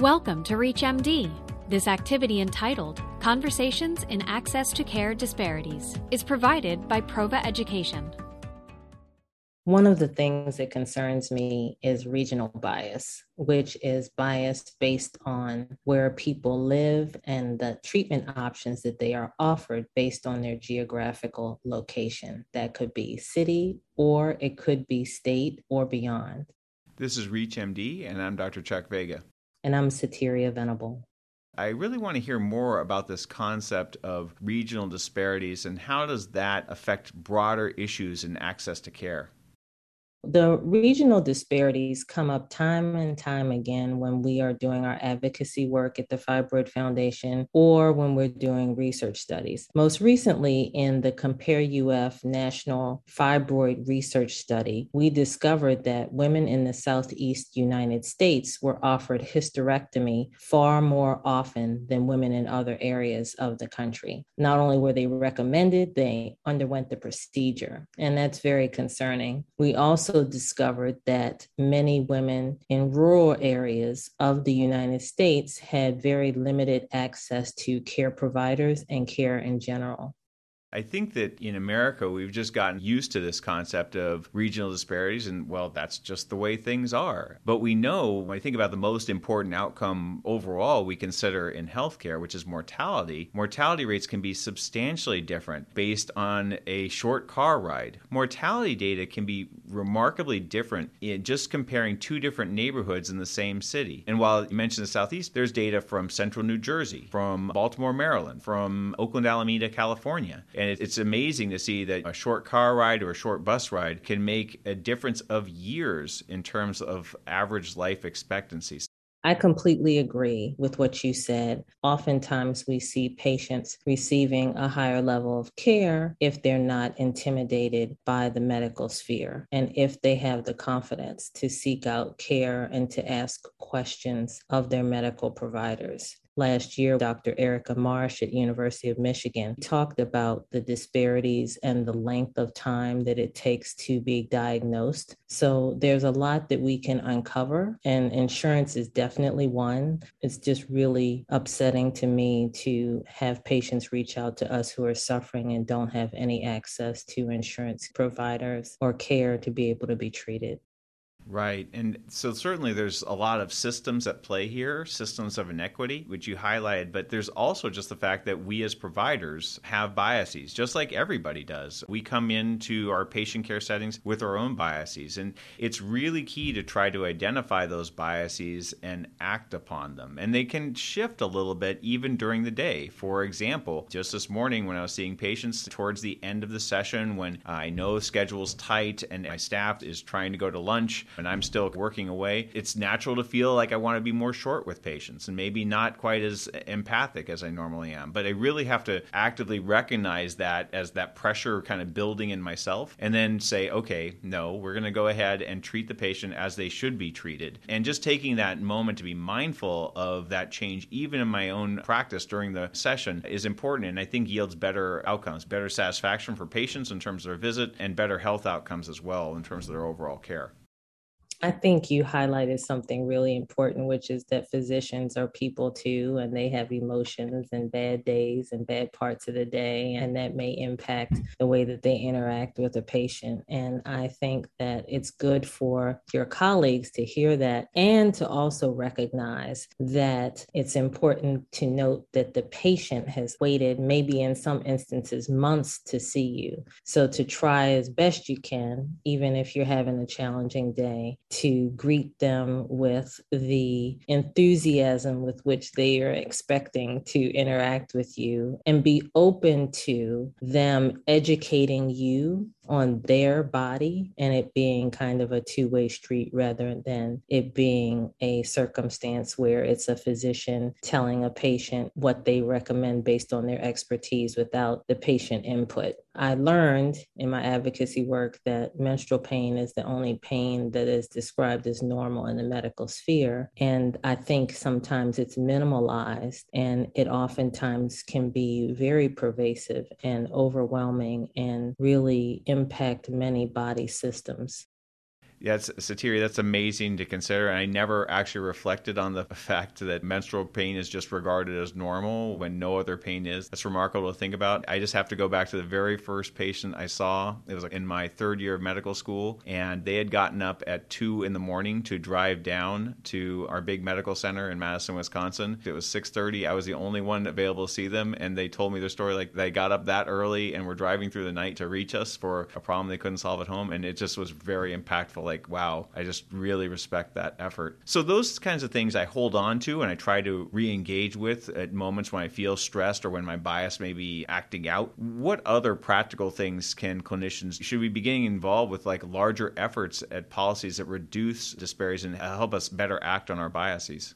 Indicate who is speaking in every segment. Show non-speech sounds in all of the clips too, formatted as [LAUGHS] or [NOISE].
Speaker 1: Welcome to ReachMD. This activity entitled Conversations in Access to Care Disparities is provided by Prova Education.
Speaker 2: One of the things that concerns me is regional bias, which is bias based on where people live and the treatment options that they are offered based on their geographical location. That could be city or it could be state or beyond.
Speaker 3: This is ReachMD, and I'm Dr. Chuck Vega.
Speaker 2: And I'm Sateria Venable.
Speaker 3: I really want to hear more about this concept of regional disparities and how does that affect broader issues in access to care?
Speaker 2: The regional disparities come up time and time again when we are doing our advocacy work at the Fibroid Foundation or when we're doing research studies. Most recently, in the Compare UF National Fibroid Research Study, we discovered that women in the Southeast United States were offered hysterectomy far more often than women in other areas of the country. Not only were they recommended, they underwent the procedure, and that's very concerning. We also also discovered that many women in rural areas of the United States had very limited access to care providers and care in general.
Speaker 3: I think that in America, we've just gotten used to this concept of regional disparities, and well, that's just the way things are. But we know, when I think about the most important outcome overall we consider in healthcare, which is mortality, mortality rates can be substantially different based on a short car ride. Mortality data can be remarkably different in just comparing two different neighborhoods in the same city. And while you mentioned the Southeast, there's data from central New Jersey, from Baltimore, Maryland, from Oakland, Alameda, California. And and it's amazing to see that a short car ride or a short bus ride can make a difference of years in terms of average life expectancies.
Speaker 2: I completely agree with what you said. Oftentimes, we see patients receiving a higher level of care if they're not intimidated by the medical sphere and if they have the confidence to seek out care and to ask questions of their medical providers last year, Dr. Erica Marsh at University of Michigan talked about the disparities and the length of time that it takes to be diagnosed. So there's a lot that we can uncover, and insurance is definitely one. It's just really upsetting to me to have patients reach out to us who are suffering and don't have any access to insurance providers or care to be able to be treated.
Speaker 3: Right. And so certainly there's a lot of systems at play here, systems of inequity, which you highlighted, but there's also just the fact that we as providers have biases, just like everybody does. We come into our patient care settings with our own biases, and it's really key to try to identify those biases and act upon them. And they can shift a little bit even during the day. For example, just this morning when I was seeing patients towards the end of the session, when I know schedule's tight and my staff is trying to go to lunch, and I'm still working away, it's natural to feel like I want to be more short with patients and maybe not quite as empathic as I normally am. But I really have to actively recognize that as that pressure kind of building in myself and then say, okay, no, we're going to go ahead and treat the patient as they should be treated. And just taking that moment to be mindful of that change, even in my own practice during the session, is important and I think yields better outcomes, better satisfaction for patients in terms of their visit, and better health outcomes as well in terms of their overall care.
Speaker 2: I think you highlighted something really important, which is that physicians are people too, and they have emotions and bad days and bad parts of the day, and that may impact the way that they interact with a patient. And I think that it's good for your colleagues to hear that and to also recognize that it's important to note that the patient has waited, maybe in some instances, months to see you. So to try as best you can, even if you're having a challenging day, to greet them with the enthusiasm with which they are expecting to interact with you and be open to them educating you on their body and it being kind of a two way street rather than it being a circumstance where it's a physician telling a patient what they recommend based on their expertise without the patient input. I learned in my advocacy work that menstrual pain is the only pain that is described as normal in the medical sphere. And I think sometimes it's minimalized and it oftentimes can be very pervasive and overwhelming and really impact many body systems.
Speaker 3: Yeah, Satiri, that's amazing to consider. And I never actually reflected on the [LAUGHS] fact that menstrual pain is just regarded as normal when no other pain is. That's remarkable to think about. I just have to go back to the very first patient I saw. It was in my third year of medical school, and they had gotten up at two in the morning to drive down to our big medical center in Madison, Wisconsin. It was 6:30. I was the only one available to see them, and they told me their story like they got up that early and were driving through the night to reach us for a problem they couldn't solve at home, and it just was very impactful like, wow, I just really respect that effort. So those kinds of things I hold on to and I try to re-engage with at moments when I feel stressed or when my bias may be acting out. What other practical things can clinicians should we be getting involved with like larger efforts at policies that reduce disparities and help us better act on our biases?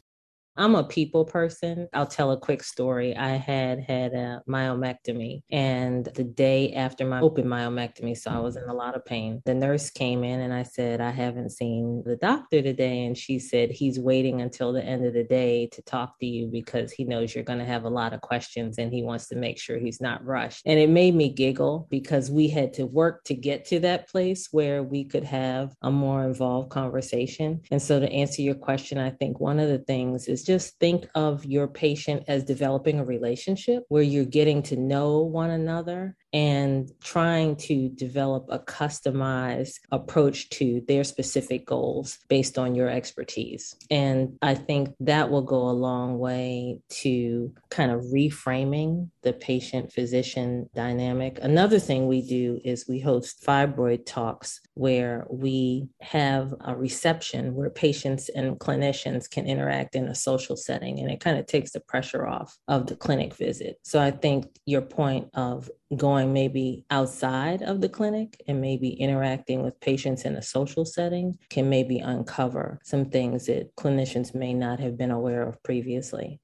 Speaker 2: I'm a people person. I'll tell a quick story. I had had a myomectomy, and the day after my open myomectomy, so I was in a lot of pain. The nurse came in and I said, I haven't seen the doctor today. And she said, He's waiting until the end of the day to talk to you because he knows you're going to have a lot of questions and he wants to make sure he's not rushed. And it made me giggle because we had to work to get to that place where we could have a more involved conversation. And so, to answer your question, I think one of the things is just think of your patient as developing a relationship where you're getting to know one another and trying to develop a customized approach to their specific goals based on your expertise. And I think that will go a long way to kind of reframing the patient physician dynamic. Another thing we do is we host fibroid talks where we have a reception where patients and clinicians can interact in a social setting and it kind of takes the pressure off of the clinic visit. So I think your point of going maybe outside of the clinic and maybe interacting with patients in a social setting can maybe uncover some things that clinicians may not have been aware of previously.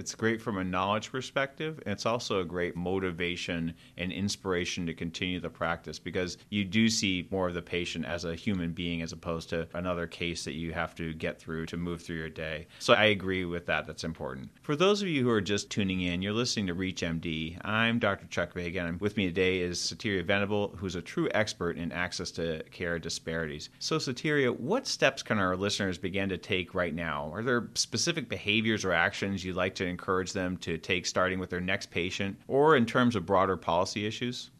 Speaker 3: It's great from a knowledge perspective. And it's also a great motivation and inspiration to continue the practice because you do see more of the patient as a human being as opposed to another case that you have to get through to move through your day. So I agree with that. That's important. For those of you who are just tuning in, you're listening to ReachMD. I'm Dr. Chuck Vega, and with me today is Sateria Venable, who's a true expert in access to care disparities. So, Sateria, what steps can our listeners begin to take right now? Are there specific behaviors or actions you'd like to encourage them to take starting with their next patient or in terms of broader policy issues?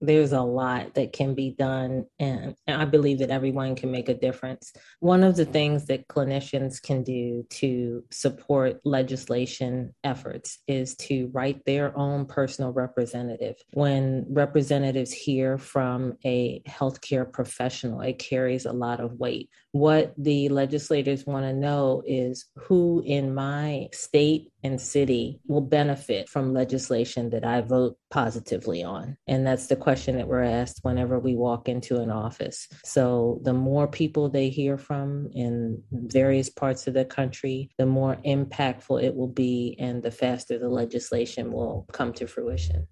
Speaker 2: There's a lot that can be done and, i believe that everyone can make a difference one of the things that clinicians can do to support legislation efforts is to write their own personal representative when representatives hear from a healthcare professional it carries a lot of weight what the legislators want to know is who in my state and city will benefit from legislation that I vote positively on. And that's the question that we're asked whenever we walk into an office. So the more people they hear from in various parts of the country, the more impactful it will be and the faster the legislation will come to fruition.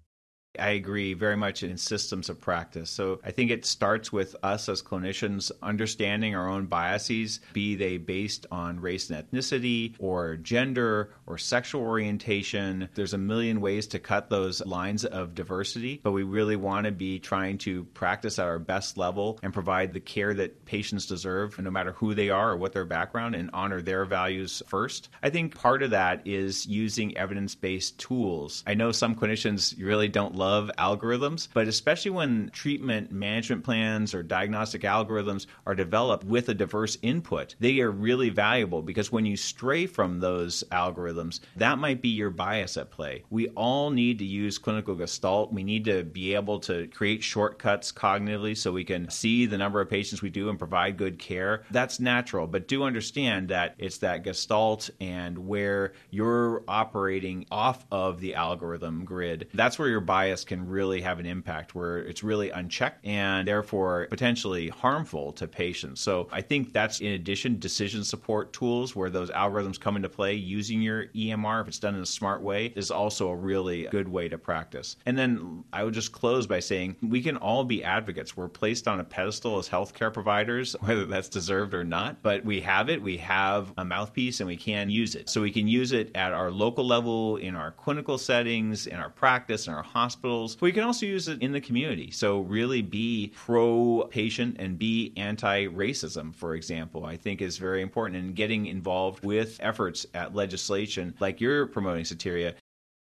Speaker 3: I agree very much in systems of practice. So I think it starts with us as clinicians understanding our own biases, be they based on race and ethnicity or gender or sexual orientation. There's a million ways to cut those lines of diversity, but we really want to be trying to practice at our best level and provide the care that patients deserve, no matter who they are or what their background, and honor their values first. I think part of that is using evidence based tools. I know some clinicians really don't love love algorithms, but especially when treatment management plans or diagnostic algorithms are developed with a diverse input, they are really valuable because when you stray from those algorithms, that might be your bias at play. We all need to use clinical gestalt. We need to be able to create shortcuts cognitively so we can see the number of patients we do and provide good care. That's natural, but do understand that it's that gestalt and where you're operating off of the algorithm grid. That's where your bias can really have an impact where it's really unchecked and therefore potentially harmful to patients. So I think that's in addition decision support tools where those algorithms come into play using your EMR if it's done in a smart way is also a really good way to practice. And then I would just close by saying we can all be advocates. We're placed on a pedestal as healthcare providers, [LAUGHS] whether that's deserved or not, but we have it. We have a mouthpiece and we can use it. So we can use it at our local level, in our clinical settings, in our practice, in our hospital hospitals, but you can also use it in the community. So really be pro patient and be anti racism, for example, I think is very important. And getting involved with efforts at legislation like you're promoting, Sateria,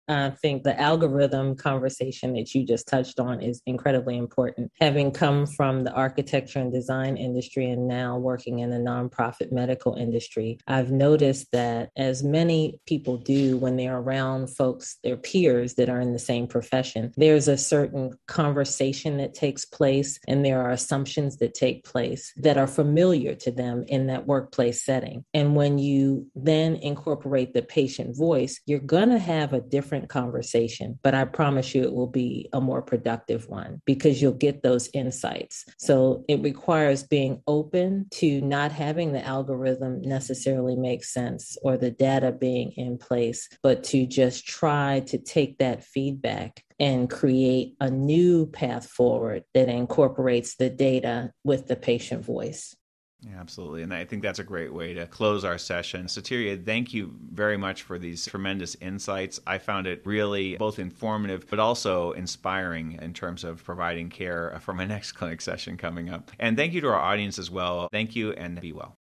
Speaker 2: I think the algorithm conversation that you just touched on is incredibly important. Having come from the architecture and design industry and now working in the nonprofit medical industry, I've noticed that as many people do when they're around folks, their peers that are in the same profession, there's a certain conversation that takes place and there are assumptions that take place that are familiar to them in that workplace setting. And when you then incorporate the patient voice, you're going to have a different different conversation, but I promise you it will be a more productive one because you'll get those insights. So it requires being open to not having the algorithm necessarily make sense or the data being in place, but to just try to take that feedback and create a new path forward that incorporates the data with the patient voice.
Speaker 3: Yeah, absolutely. And I think that's a great way to close our session. Sateria, thank you very much for these tremendous insights. I found it really both informative but also inspiring in terms of providing care for my [LAUGHS] next clinic session coming up. And thank you to our audience as well. Thank you and be well.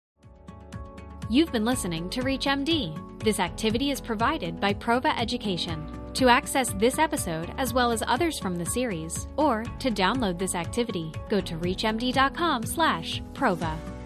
Speaker 1: You've been listening to ReachMD. This activity is provided by Prova Education. To access this episode as well as others from the series, or to download this activity, go to reachmd.com/prova.